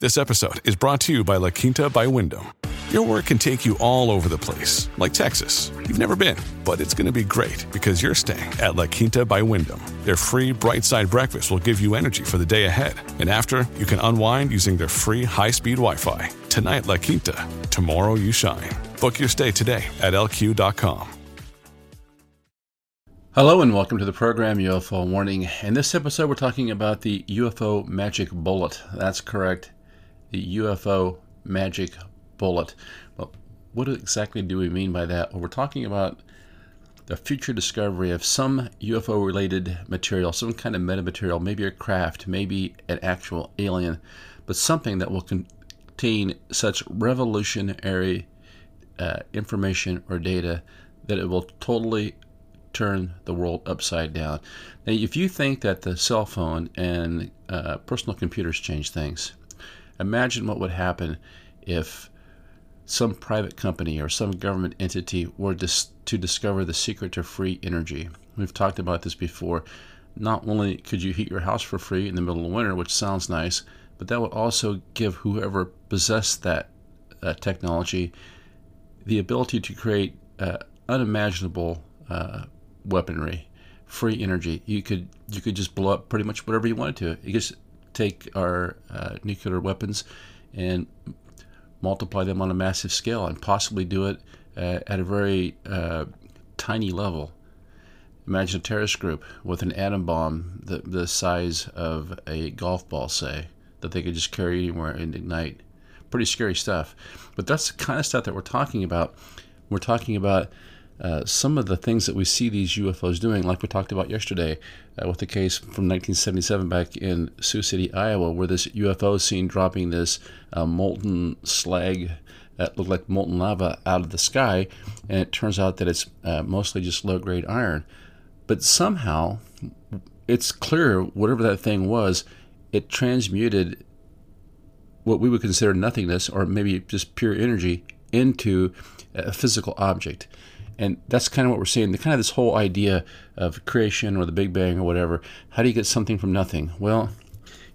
This episode is brought to you by La Quinta by Wyndham. Your work can take you all over the place, like Texas. You've never been, but it's going to be great because you're staying at La Quinta by Wyndham. Their free bright side breakfast will give you energy for the day ahead. And after, you can unwind using their free high speed Wi Fi. Tonight, La Quinta. Tomorrow, you shine. Book your stay today at lq.com. Hello and welcome to the program UFO Warning. In this episode, we're talking about the UFO magic bullet. That's correct the UFO magic bullet. Well, what exactly do we mean by that? Well, we're talking about the future discovery of some UFO related material, some kind of metamaterial, maybe a craft, maybe an actual alien, but something that will contain such revolutionary uh, information or data that it will totally turn the world upside down. Now, if you think that the cell phone and uh, personal computers change things, Imagine what would happen if some private company or some government entity were dis- to discover the secret to free energy. We've talked about this before. Not only could you heat your house for free in the middle of winter, which sounds nice, but that would also give whoever possessed that uh, technology the ability to create uh, unimaginable uh, weaponry, free energy. You could you could just blow up pretty much whatever you wanted to. You just take our uh, nuclear weapons and multiply them on a massive scale and possibly do it uh, at a very uh, tiny level. Imagine a terrorist group with an atom bomb the, the size of a golf ball, say, that they could just carry anywhere and ignite. Pretty scary stuff. But that's the kind of stuff that we're talking about. We're talking about uh, some of the things that we see these UFOs doing, like we talked about yesterday uh, with the case from 1977 back in Sioux City, Iowa, where this UFO seen dropping this uh, molten slag that looked like molten lava out of the sky, and it turns out that it's uh, mostly just low grade iron. But somehow, it's clear whatever that thing was, it transmuted what we would consider nothingness, or maybe just pure energy, into a physical object. And that's kind of what we're seeing. The kind of this whole idea of creation or the Big Bang or whatever. How do you get something from nothing? Well,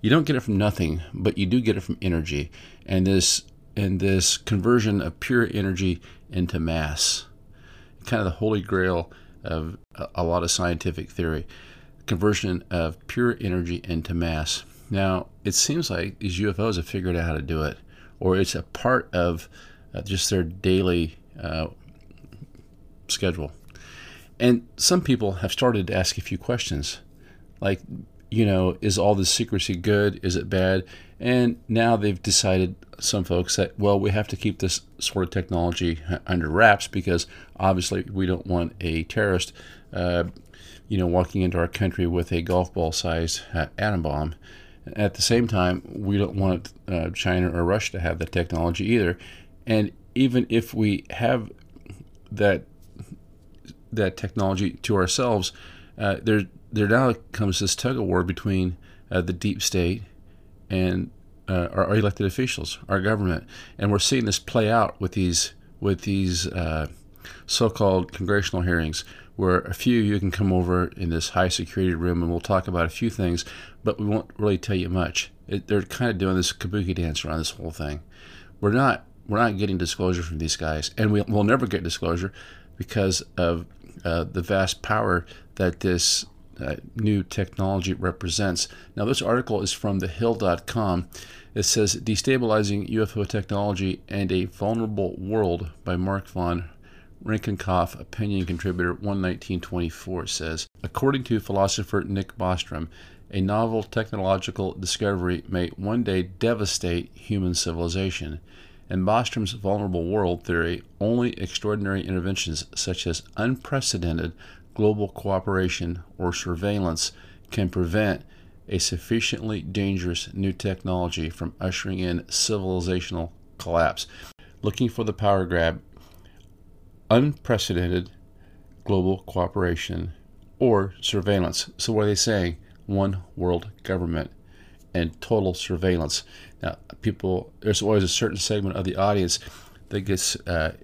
you don't get it from nothing, but you do get it from energy. And this and this conversion of pure energy into mass, kind of the holy grail of a lot of scientific theory, conversion of pure energy into mass. Now, it seems like these UFOs have figured out how to do it, or it's a part of uh, just their daily uh, schedule. And some people have started to ask a few questions, like, you know, is all this secrecy good? Is it bad? And now they've decided, some folks, that, well, we have to keep this sort of technology under wraps because obviously we don't want a terrorist, uh, you know, walking into our country with a golf ball sized uh, atom bomb. At the same time, we don't want uh, China or Russia to have the technology either. And even if we have that that technology to ourselves, uh, there there now comes this tug of war between uh, the deep state and uh, our, our, elected officials, our government, and we're seeing this play out with these with these uh, so-called congressional hearings, where a few of you can come over in this high security room and we'll talk about a few things, but we won't really tell you much. It, they're kind of doing this kabuki dance around this whole thing. We're not we're not getting disclosure from these guys, and we, will never get disclosure because of uh, the vast power that this uh, new technology represents. Now, this article is from thehill.com. It says Destabilizing UFO Technology and a Vulnerable World by Marik von Rennenkampff, opinion contributor 11924 says According to philosopher Nick Bostrom, a novel technological discovery may one day devastate human civilization. In Bostrom's vulnerable world theory, only extraordinary interventions such as unprecedented global cooperation or surveillance can prevent a sufficiently dangerous new technology from ushering in civilizational collapse, looking for the power grab, unprecedented global cooperation, or surveillance. So, what are they saying? One world government and total surveillance. Now, people, there's always a certain segment of the audience that gets uh,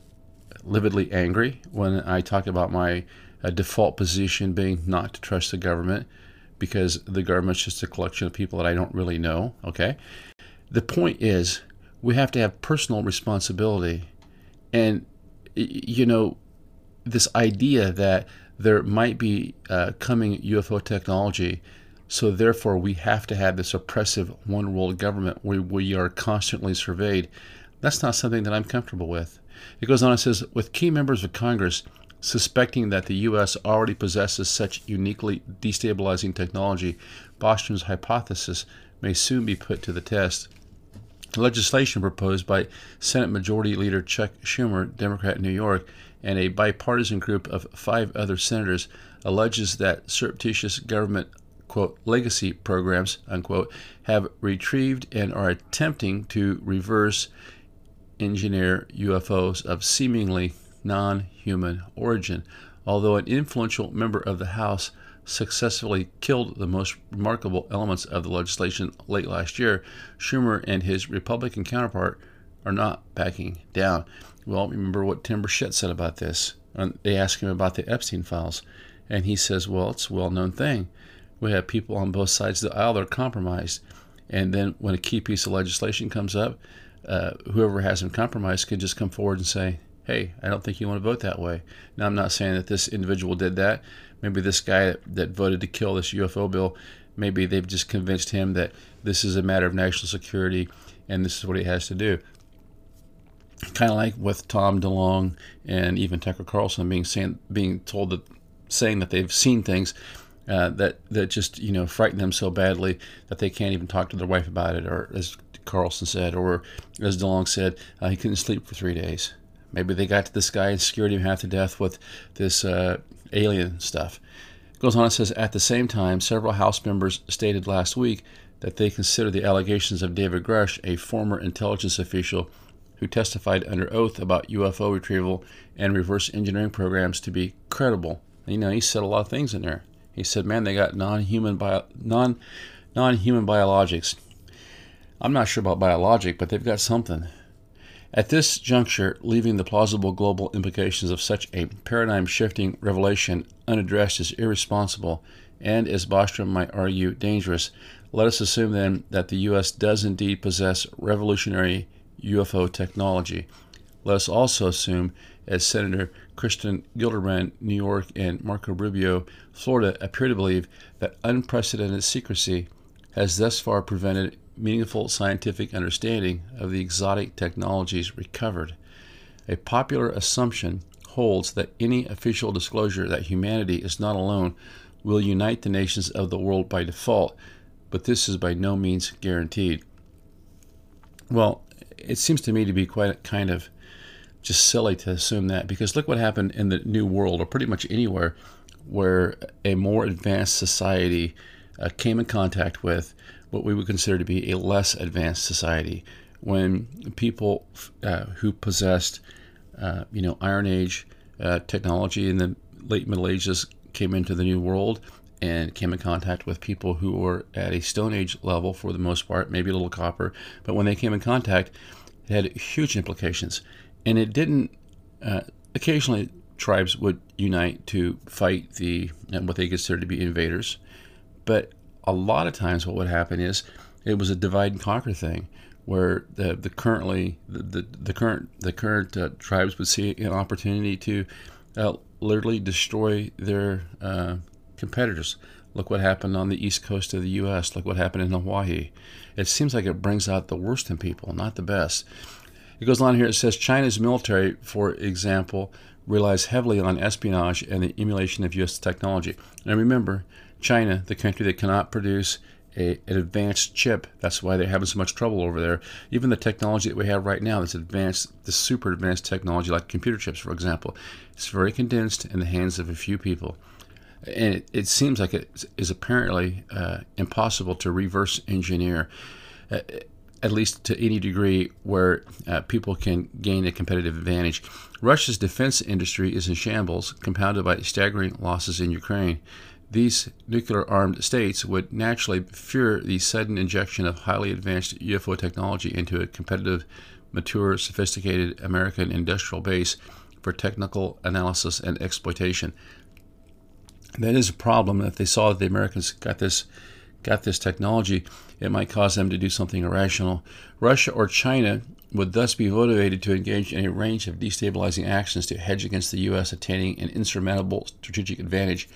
lividly angry when I talk about my uh, default position being not to trust the government because the government's just a collection of people that I don't really know. Okay. The point is, we have to have personal responsibility. And, you know, this idea that there might be uh, coming UFO technology, so therefore we have to have this oppressive one world government where we are constantly surveyed, that's not something that I'm comfortable with. It goes on and says, with key members of Congress suspecting that the U.S. already possesses such uniquely destabilizing technology, Bostrom's hypothesis may soon be put to the test. Legislation proposed by Senate Majority Leader Chuck Schumer, Democrat New York, and a bipartisan group of five other senators alleges that surreptitious government quote legacy programs unquote have retrieved and are attempting to reverse engineer UFOs of seemingly non human origin. Although an influential member of the House successfully killed the most remarkable elements of the legislation late last year, Schumer and his Republican counterpart are not backing down. Well, remember what Tim Burchett said about this. They asked him about the Epstein files, and he says, Well, it's a well known thing. We have people on both sides of the aisle that are compromised. And then when a key piece of legislation comes up, uh, whoever has them compromised can just come forward and say, hey, I don't think you want to vote that way. Now, I'm not saying that this individual did that. Maybe this guy that, that voted to kill this UFO bill, maybe they've just convinced him that this is a matter of national security and this is what he has to do. Kind of like with Tom DeLonge and even Tucker Carlson being saying, being told that saying that they've seen things uh, that that just you know frighten them so badly that they can't even talk to their wife about it, or as Carlson said, or as DeLonge said, uh, he couldn't sleep for three days. Maybe they got to this guy and scared him half to death with this uh, alien stuff. Goes on and says, at the same time, several House members stated last week that they consider the allegations of David Grusch, a former intelligence official who testified under oath about UFO retrieval and reverse engineering programs, to be credible. You know, he said a lot of things in there. He said, "Man, they got non-human bio, non non-human biologics. I'm not sure about biologic, but they've got something." At this juncture, leaving the plausible global implications of such a paradigm shifting revelation unaddressed is irresponsible and, as Bostrom might argue, dangerous. Let us assume then that the U.S. does indeed possess revolutionary UFO technology. Let us also assume, as Senator Kirsten Gillibrand, New York, and Marco Rubio, Florida, appear to believe, that unprecedented secrecy has thus far prevented meaningful scientific understanding of the exotic technologies recovered. A popular assumption holds that any official disclosure that humanity is not alone will unite the nations of the world by default, but this is by no means guaranteed. Well, it seems to me to be quite a kind of just silly to assume that because look what happened in the New World, or pretty much anywhere where a more advanced society uh, came in contact with what we would consider to be a less advanced society. When people uh, who possessed, uh, you know, Iron Age uh, technology in the late Middle Ages came into the New World and came in contact with people who were at a Stone Age level for the most part, maybe a little copper, but when they came in contact, it had huge implications. And it didn't, uh, occasionally, tribes would unite to fight the what they considered to be invaders, but a lot of times what would happen is it was a divide and conquer thing where the, the currently the, the, the current the current uh, tribes would see an opportunity to uh, literally destroy their uh, competitors. Look what happened on the east coast of the U.S. Look what happened in Hawaii. It seems like it brings out the worst in people, not the best. It goes on here. It says China's military, for example, relies heavily on espionage and the emulation of U.S. technology. And remember, China, the country that cannot produce a, an advanced chip. That's why they're having so much trouble over there. Even the technology that we have right now, this advanced, this super advanced technology, like computer chips, for example, it's very condensed in the hands of a few people. and it, it seems like it is apparently uh, impossible to reverse engineer. Uh, at least to any degree where uh, people can gain a competitive advantage. Russia's defense industry is in shambles, compounded by staggering losses in Ukraine. These nuclear armed states would naturally fear the sudden injection of highly advanced UFO technology into a competitive, mature, sophisticated American industrial base for technical analysis and exploitation. That is a problem. If they saw that the Americans got this got this technology, it might cause them to do something irrational. Russia or China would thus be motivated to engage in a range of destabilizing actions to hedge against the U.S. attaining an insurmountable strategic advantage.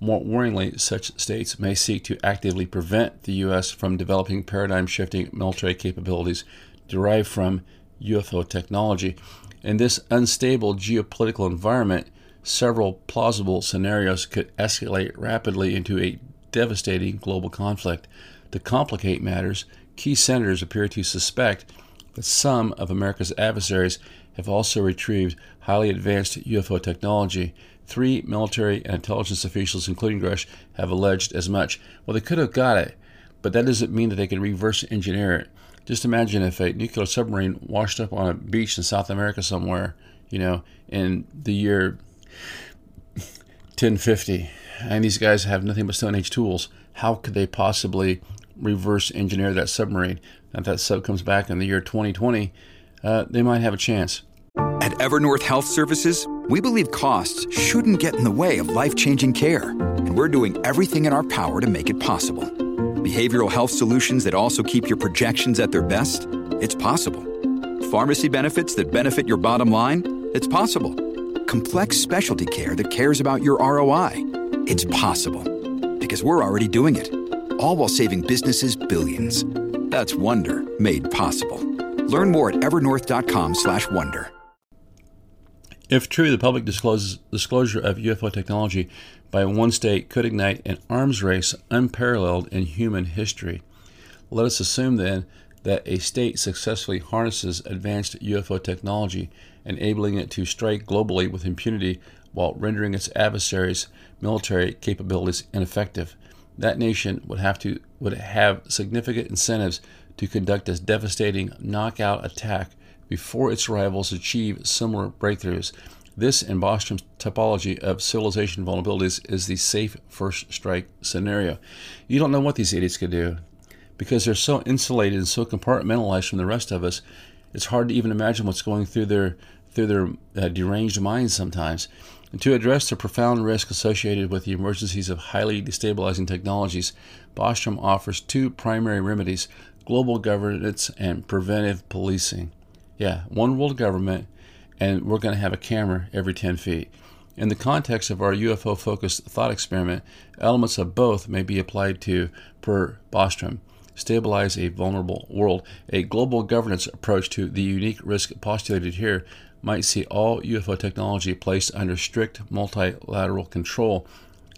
More worryingly, such states may seek to actively prevent the U.S. from developing paradigm shifting military capabilities derived from UFO technology. In this unstable geopolitical environment, several plausible scenarios could escalate rapidly into a devastating global conflict. To complicate matters, key senators appear to suspect that some of America's adversaries have also retrieved highly advanced UFO technology. Three military and intelligence officials, including Grusch, have alleged as much. Well, they could have got it, but that doesn't mean that they can reverse engineer it. Just imagine if a nuclear submarine washed up on a beach in South America somewhere, you know, in the year 1050 and these guys have nothing but Stone Age tools. How could they possibly reverse engineer that submarine? If that sub comes back in the year 2020, uh, they might have a chance. At Evernorth Health Services, we believe costs shouldn't get in the way of life changing care, and we're doing everything in our power to make it possible. Behavioral health solutions that also keep your projections at their best? It's possible. Pharmacy benefits that benefit your bottom line? It's possible. Complex specialty care that cares about your ROI? It's possible because we're already doing it. All while saving businesses billions. That's Wonder made possible. Learn more at evernorth.com/wonder. If true, the public disclosure of UFO technology by one state could ignite an arms race unparalleled in human history. Let us assume then that a state successfully harnesses advanced UFO technology, enabling it to strike globally with impunity while rendering its adversaries' military capabilities ineffective. That nation would have to would have significant incentives to conduct a devastating knockout attack before its rivals achieve similar breakthroughs. This, in Bostrom's typology of civilization vulnerabilities, is the safe first strike scenario. You don't know what these idiots could do because they're so insulated and so compartmentalized from the rest of us. It's hard to even imagine what's going through their through their uh, deranged minds sometimes. And to address the profound risk associated with the emergencies of highly destabilizing technologies, Bostrom offers two primary remedies global governance and preventive policing. Yeah, one world government, and we're going to have a camera every 10 feet. In the context of our UFO focused thought experiment, elements of both may be applied to, per Bostrom, stabilize a vulnerable world. A global governance approach to the unique risk postulated here might see all UFO technology placed under strict multilateral control.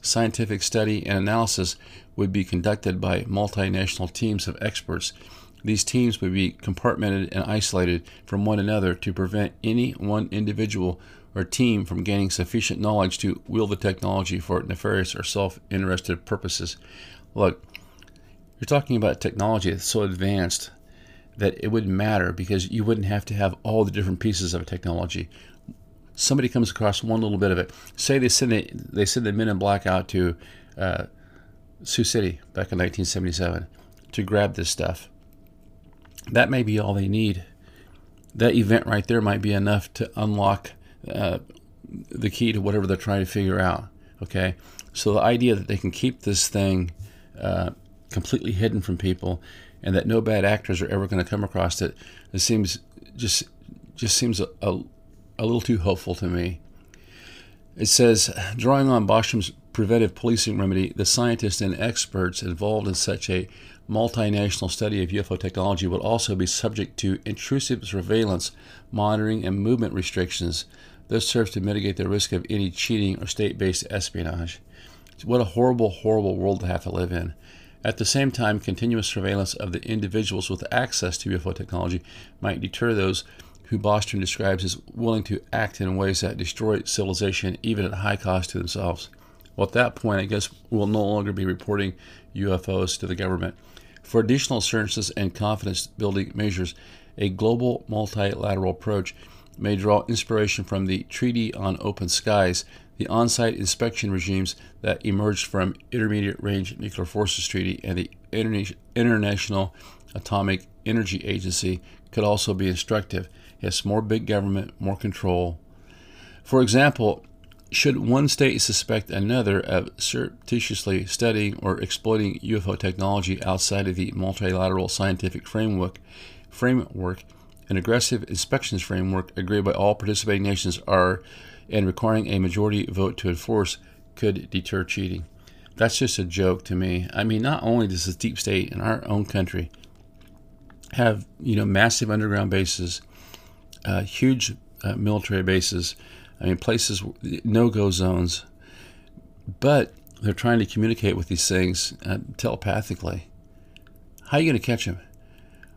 Scientific study and analysis would be conducted by multinational teams of experts. These teams would be compartmented and isolated from one another to prevent any one individual or team from gaining sufficient knowledge to wield the technology for nefarious or self interested purposes. Look, you're talking about technology that's so advanced that it wouldn't matter because you wouldn't have to have all the different pieces of a technology. Somebody comes across one little bit of it. Say they send a, they send the Men in Black out to uh, Sioux City back in 1977 to grab this stuff. That may be all they need. That event right there might be enough to unlock uh, the key to whatever they're trying to figure out. Okay, so the idea that they can keep this thing uh, completely hidden from people and that no bad actors are ever going to come across it. It seems just just seems a, a, a little too hopeful to me. It says, drawing on Bostrom's preventive policing remedy, the scientists and experts involved in such a multinational study of UFO technology would also be subject to intrusive surveillance, monitoring, and movement restrictions. This serves to mitigate the risk of any cheating or state based espionage. What a horrible, horrible world to have to live in. At the same time, continuous surveillance of the individuals with access to UFO technology might deter those who Bostrom describes as willing to act in ways that destroy civilization even at high cost to themselves. Well, at that point, I guess we'll no longer be reporting UFOs to the government. For additional assurances and confidence building measures, a global multilateral approach may draw inspiration from the Treaty on Open Skies, the on site inspection regimes that emerged from Intermediate Range Nuclear Forces Treaty, and the Interna- International Atomic Energy Agency could also be instructive. Yes, more big government, more control. For example, should one state suspect another of surreptitiously studying or exploiting UFO technology outside of the multilateral scientific framework, framework, an aggressive inspections framework agreed by all participating nations are and requiring a majority vote to enforce could deter cheating. That's just a joke to me. I mean, not only does the deep state in our own country have you know massive underground bases, uh, huge uh, military bases, I mean places no-go zones, but they're trying to communicate with these things uh, telepathically. How are you going to catch them?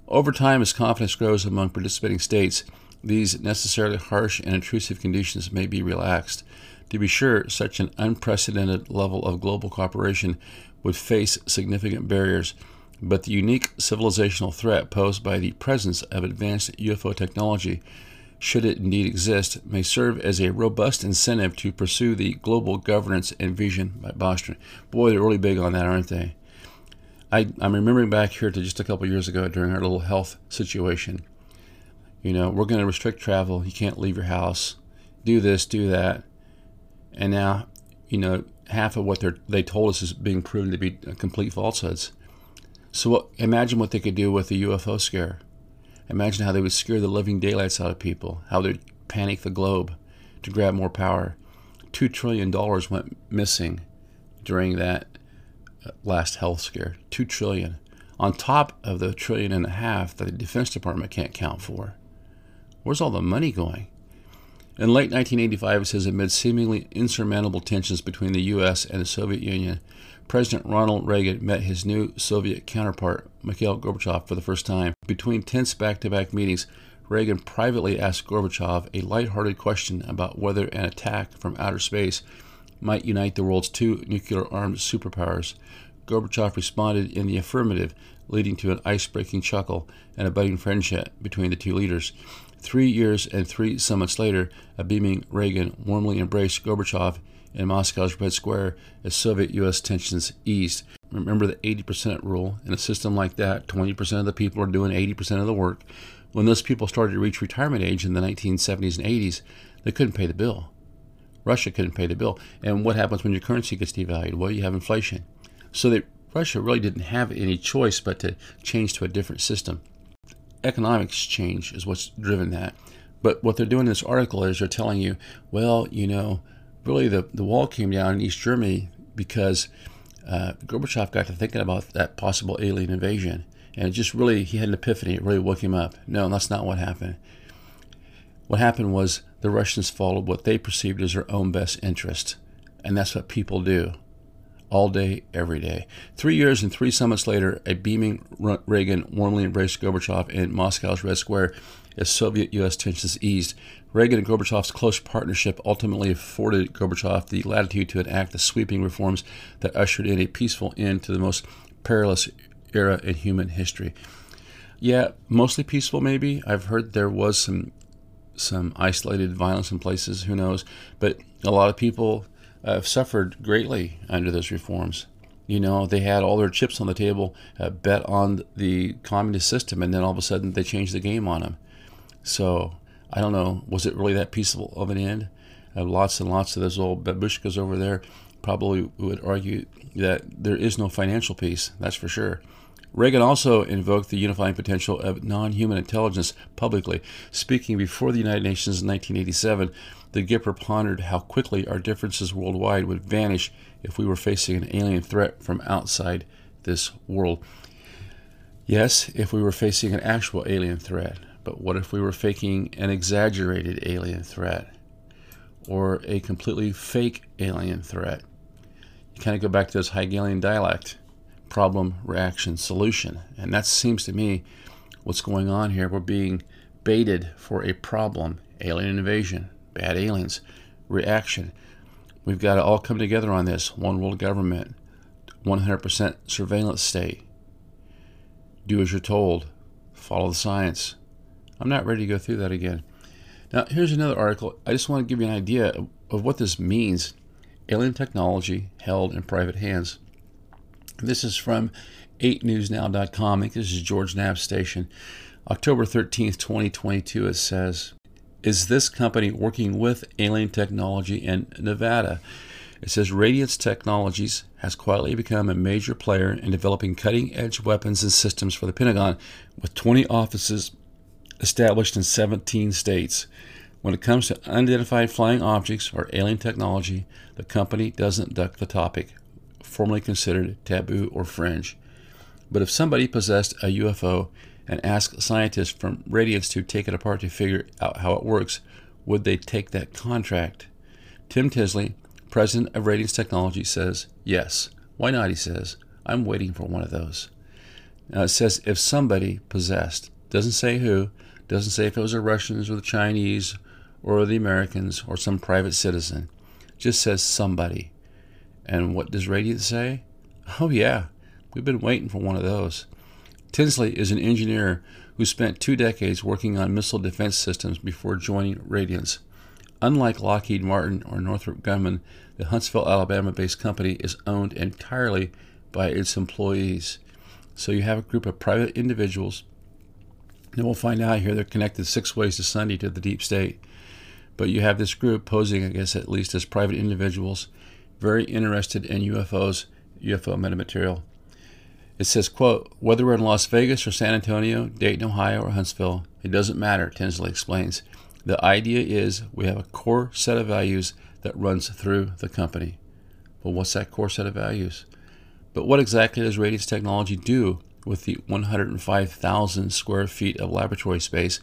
Over time, as confidence grows among participating states, these necessarily harsh and intrusive conditions may be relaxed. To be sure, such an unprecedented level of global cooperation would face significant barriers, but the unique civilizational threat posed by the presence of advanced UFO technology, should it indeed exist, may serve as a robust incentive to pursue the global governance and vision by Bostrom. Boy, they're really big on that, aren't they? I, am remembering back here to just a couple years ago during our little health situation. You know, we're going to restrict travel. You can't leave your house. Do this, do that. And now, you know, half of what they they told us is being proven to be uh, complete falsehoods. So what, imagine what they could do with the UFO scare. Imagine how they would scare the living daylights out of people, how they'd panic the globe to grab more power. Two trillion dollars went missing during that uh, last health scare. Two trillion. On top of the trillion and a half that the Defense Department can't count for. Where's all the money going? In late 1985, it says amid seemingly insurmountable tensions between the U.S. and the Soviet Union, President Ronald Reagan met his new Soviet counterpart, Mikhail Gorbachev, for the first time. Between tense back to back meetings, Reagan privately asked Gorbachev a light-hearted question about whether an attack from outer space might unite the world's two nuclear armed superpowers. Gorbachev responded in the affirmative, leading to an ice breaking chuckle and a budding friendship between the two leaders. Three years and three summits later, a beaming Reagan warmly embraced Gorbachev in Moscow's Red Square as Soviet US tensions eased. Remember the 80% rule. In a system like that, 20% of the people are doing 80% of the work. When those people started to reach retirement age in the 1970s and 80s, they couldn't pay the bill. Russia couldn't pay the bill. And what happens when your currency gets devalued? Well, you have inflation. So that Russia really didn't have any choice but to change to a different system. Economics change is what's driven that. But what they're doing in this article is they're telling you, well, you know, really the, the wall came down in East Germany because uh, Gorbachev got to thinking about that possible alien invasion. And it just really, he had an epiphany. It really woke him up. No, that's not what happened. What happened was the Russians followed what they perceived as their own best interest. And that's what people do all day, every day. Three years and three summits later, a beaming Reagan warmly embraced Gorbachev in Moscow's Red Square as Soviet U.S. tensions eased. Reagan and Gorbachev's close partnership ultimately afforded Gorbachev the latitude to enact the sweeping reforms that ushered in a peaceful end to the most perilous era in human history. Yeah, mostly peaceful, maybe. I've heard there was some some isolated violence in places, who knows? But a lot of people have suffered greatly under those reforms. You know, they had all their chips on the table, uh, bet on the communist system, and then all of a sudden they changed the game on them. So I don't know, was it really that peaceful of an end? Uh, lots and lots of those old babushkas over there probably would argue that there is no financial peace, that's for sure. Reagan also invoked the unifying potential of non human intelligence publicly. Speaking before the United Nations in 1987, the Gipper pondered how quickly our differences worldwide would vanish if we were facing an alien threat from outside this world. Yes, if we were facing an actual alien threat, but what if we were facing an exaggerated alien threat or a completely fake alien threat? You kind of go back to this Hegelian dialect problem, reaction, solution. And that seems to me what's going on here. We're being baited for a problem, alien invasion, bad aliens, reaction. We've got to all come together on this. One world government, 100% surveillance state. Do as you're told. Follow the science. I'm not ready to go through that again. Now, here's another article. I just want to give you an idea of, what this means alien technology held in private hands. This is from 8newsnow.com. I think this is George Knapp station. October 13th, 2022, it says, Is this company working with alien technology in Nevada? It says Radiance Technologies has quietly become a major player in developing cutting edge weapons and systems for the Pentagon, with 20 offices established in 17 states. When it comes to unidentified flying objects or alien technology, the company doesn't duck the topic, formerly considered taboo or fringe. But if somebody possessed a UFO and asked scientists from Radiance to take it apart to figure out how it works, would they take that contract? Tim Tinsley, president of Radiance Technology, says yes. Why not? He says. I'm waiting for one of those. Now it says if somebody possessed, doesn't say who, doesn't say if it was the Russians or the Chinese or the Americans or some private citizen. Just says somebody. And what does Radiance say? Oh, yeah, we've been waiting for one of those. Tinsley is an engineer who spent two decades working on missile defense systems before joining Radiance. Unlike Lockheed Martin or Northrop Grumman, the Huntsville, Alabama based company is owned entirely by its employees. So you have a group of private individuals. And we'll find out here they're connected six ways to Sunday to the deep state. But you have this group posing, I guess, at least as private individuals, very interested in UFOs, UFO metamaterial. It says, quote, whether we're in Las Vegas or San Antonio, Dayton, Ohio, or Huntsville, it doesn't matter, Tinsley explains. The idea is we have a core set of values that runs through the company. Well, what's that core set of values? But what exactly does Radiance Technology do with the 105,000 square feet of laboratory space?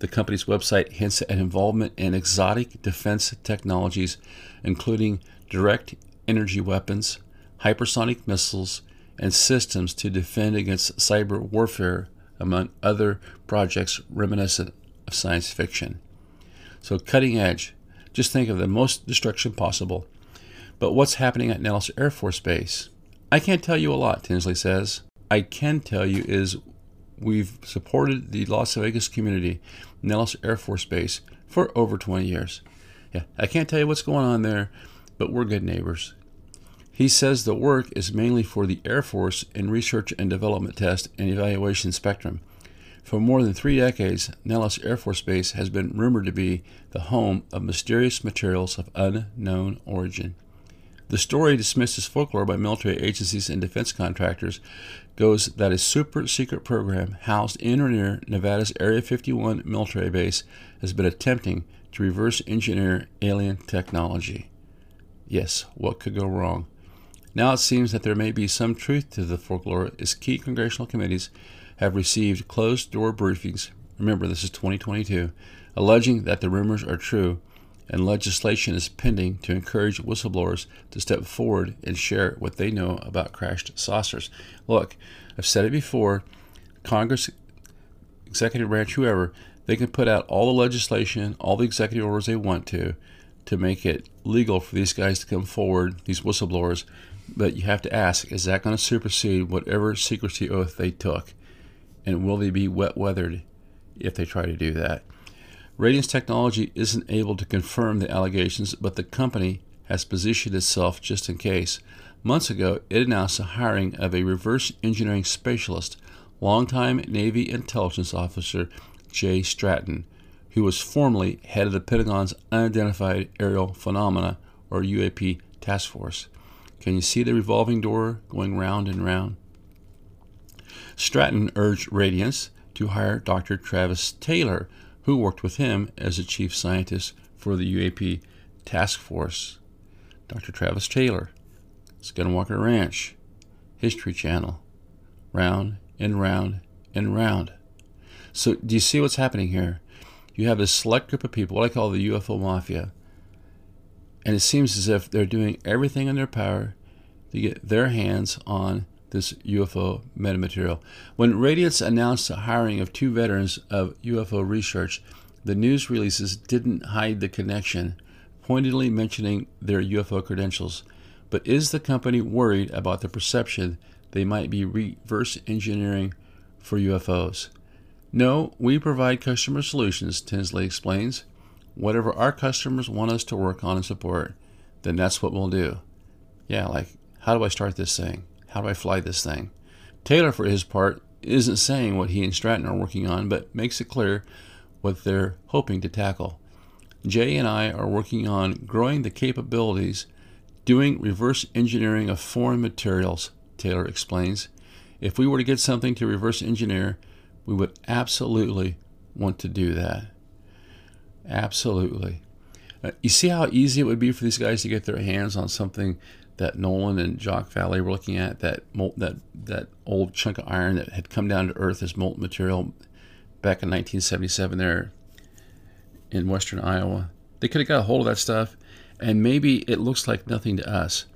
The company's website hints at involvement in exotic defense technologies, including direct energy weapons, hypersonic missiles, and systems to defend against cyber warfare, among other projects reminiscent of science fiction. So, cutting edge. Just think of the most destruction possible. But what's happening at Nellis Air Force Base? I can't tell you a lot, Tinsley says. I can tell you is we've supported the Las Vegas community, Nellis Air Force Base, for over 20 years. Yeah, I can't tell you what's going on there, but we're good neighbors. He says the work is mainly for the Air Force in research and development test and evaluation spectrum. For more than three decades, Nellis Air Force Base has been rumored to be the home of mysterious materials of unknown origin. The story, dismissed as folklore by military agencies and defense contractors, goes that a super secret program housed in or near Nevada's Area 51 military base has been attempting to reverse engineer alien technology. Yes, what could go wrong? Now it seems that there may be some truth to the folklore as key congressional committees have received closed door briefings. Remember, this is 2022, alleging that the rumors are true, and legislation is pending to encourage whistleblowers to step forward and share what they know about crashed saucers. Look, I've said it before Congress, executive branch, whoever, they can put out all the legislation, all the executive orders they want to, to make it legal for these guys to come forward, these whistleblowers. But you have to ask is that going to supersede whatever secrecy oath they took? and will they be wet weathered if they try to do that? Radiance Technology isn't able to confirm the allegations, but the company has positioned itself just in case. Months ago, it announced the hiring of a reverse engineering specialist, longtime Navy intelligence officer Jay Stratton, who was formerly head of the Pentagon's Unidentified Aerial Phenomena, or UAP, task force. Can you see the revolving door going round and round? Stratton urged Radiance to hire Dr. Travis Taylor, who worked with him as a chief scientist for the UAP task force. Dr. Travis Taylor, Skinwalker Ranch, History Channel, round and round and round. So, do you see what's happening here? You have a select group of people, what I call the UFO mafia, and it seems as if they're doing everything in their power to get their hands on this UFO metamaterial. When Radiance announced the hiring of two veterans of UFO research, the news releases didn't hide the connection pointedly mentioning their UFO credentials. But is the company worried about the perception they might be reverse engineering for UFOs? No, we provide customer solutions, Tinsley explains. Whatever our customers want us to work on and support, then that's what we'll do. Yeah, like, how do I start this thing? How do I fly this thing? Taylor, for his part, isn't saying what he and Stratton are working on, but makes it clear what they're hoping to tackle. Jay and I are working on growing the capabilities, doing reverse engineering of foreign materials, Taylor explains. If we were to get something to reverse engineer, we would absolutely want to do that. Absolutely. Uh, you see how easy it would be for these guys to get their hands on something that Nolan and Jacques Vallée were looking at that that that old chunk of iron that had come down to Earth as molten material back in 1977 there in western Iowa. They could have got a hold of that stuff, and maybe it looks like nothing to us,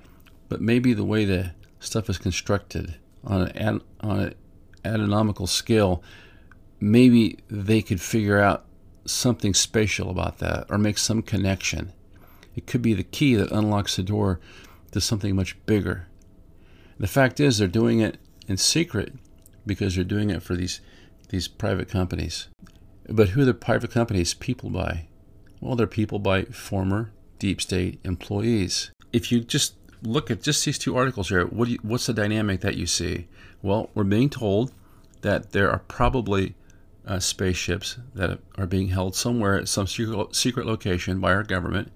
but maybe the way the stuff is constructed on an on an astronomical scale, maybe they could figure out something spatial about that or make some connection. It could be the key that unlocks the door to something much bigger. The fact is, they're doing it in secret because they're doing it for these these private companies. But who are the private companies people by? Well, they're people by former deep state employees. If you just look at just these two articles here, what you, what's the dynamic that you see? Well, we're being told that there are probably uh, spaceships that are being held somewhere at some secret, location by our government.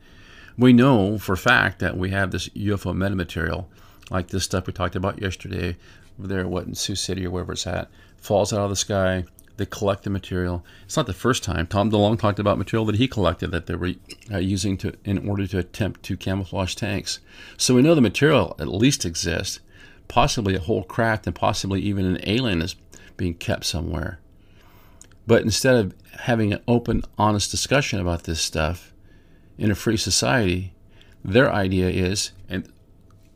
We know for fact that we have this UFO metamaterial, like this stuff we talked about yesterday, over there, what in Sioux City or wherever it's at, falls out of the sky. They collect the material. It's not the first time. Tom DeLonge talked about material that he collected that they were uh, using to in order to attempt to camouflage tanks. So we know the material at least exists. Possibly a whole craft and possibly even an alien is being kept somewhere. But instead of having an open, honest discussion about this stuff in a free society, their idea is, and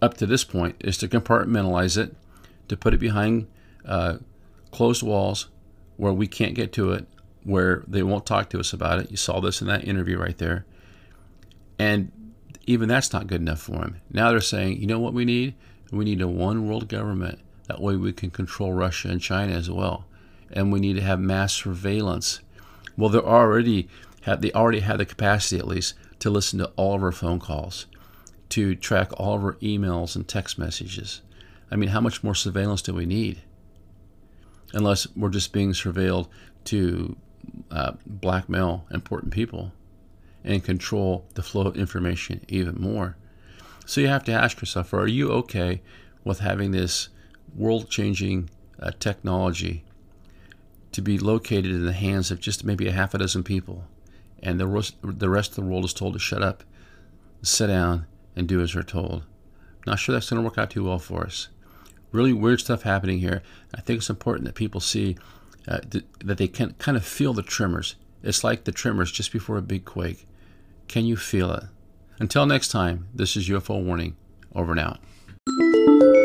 up to this point, is to compartmentalize it, to put it behind uh, closed walls where we can't get to it, where they won't talk to us about it. You saw this in that interview right there. And even that's not good enough for them. Now they're saying, you know what we need? We need a one world government. That way we can control Russia and China as well and we need to have mass surveillance. Well, they already have they already have the capacity at least to listen to all of our phone calls, to track all of our emails and text messages. I mean, how much more surveillance do we need? Unless we're just being surveilled to uh, blackmail important people and control the flow of information even more. So you have to ask yourself: Are you okay with having this world-changing uh, technology to be located in the hands of just maybe a half a dozen people, and the rest, the rest of the world is told to shut up, sit down, and do as they're told. Not sure that's going to work out too well for us. Really weird stuff happening here. I think it's important that people see uh, th- that they can kind of feel the tremors. It's like the tremors just before a big quake. Can you feel it? Until next time, this is UFO Warning. Over and out.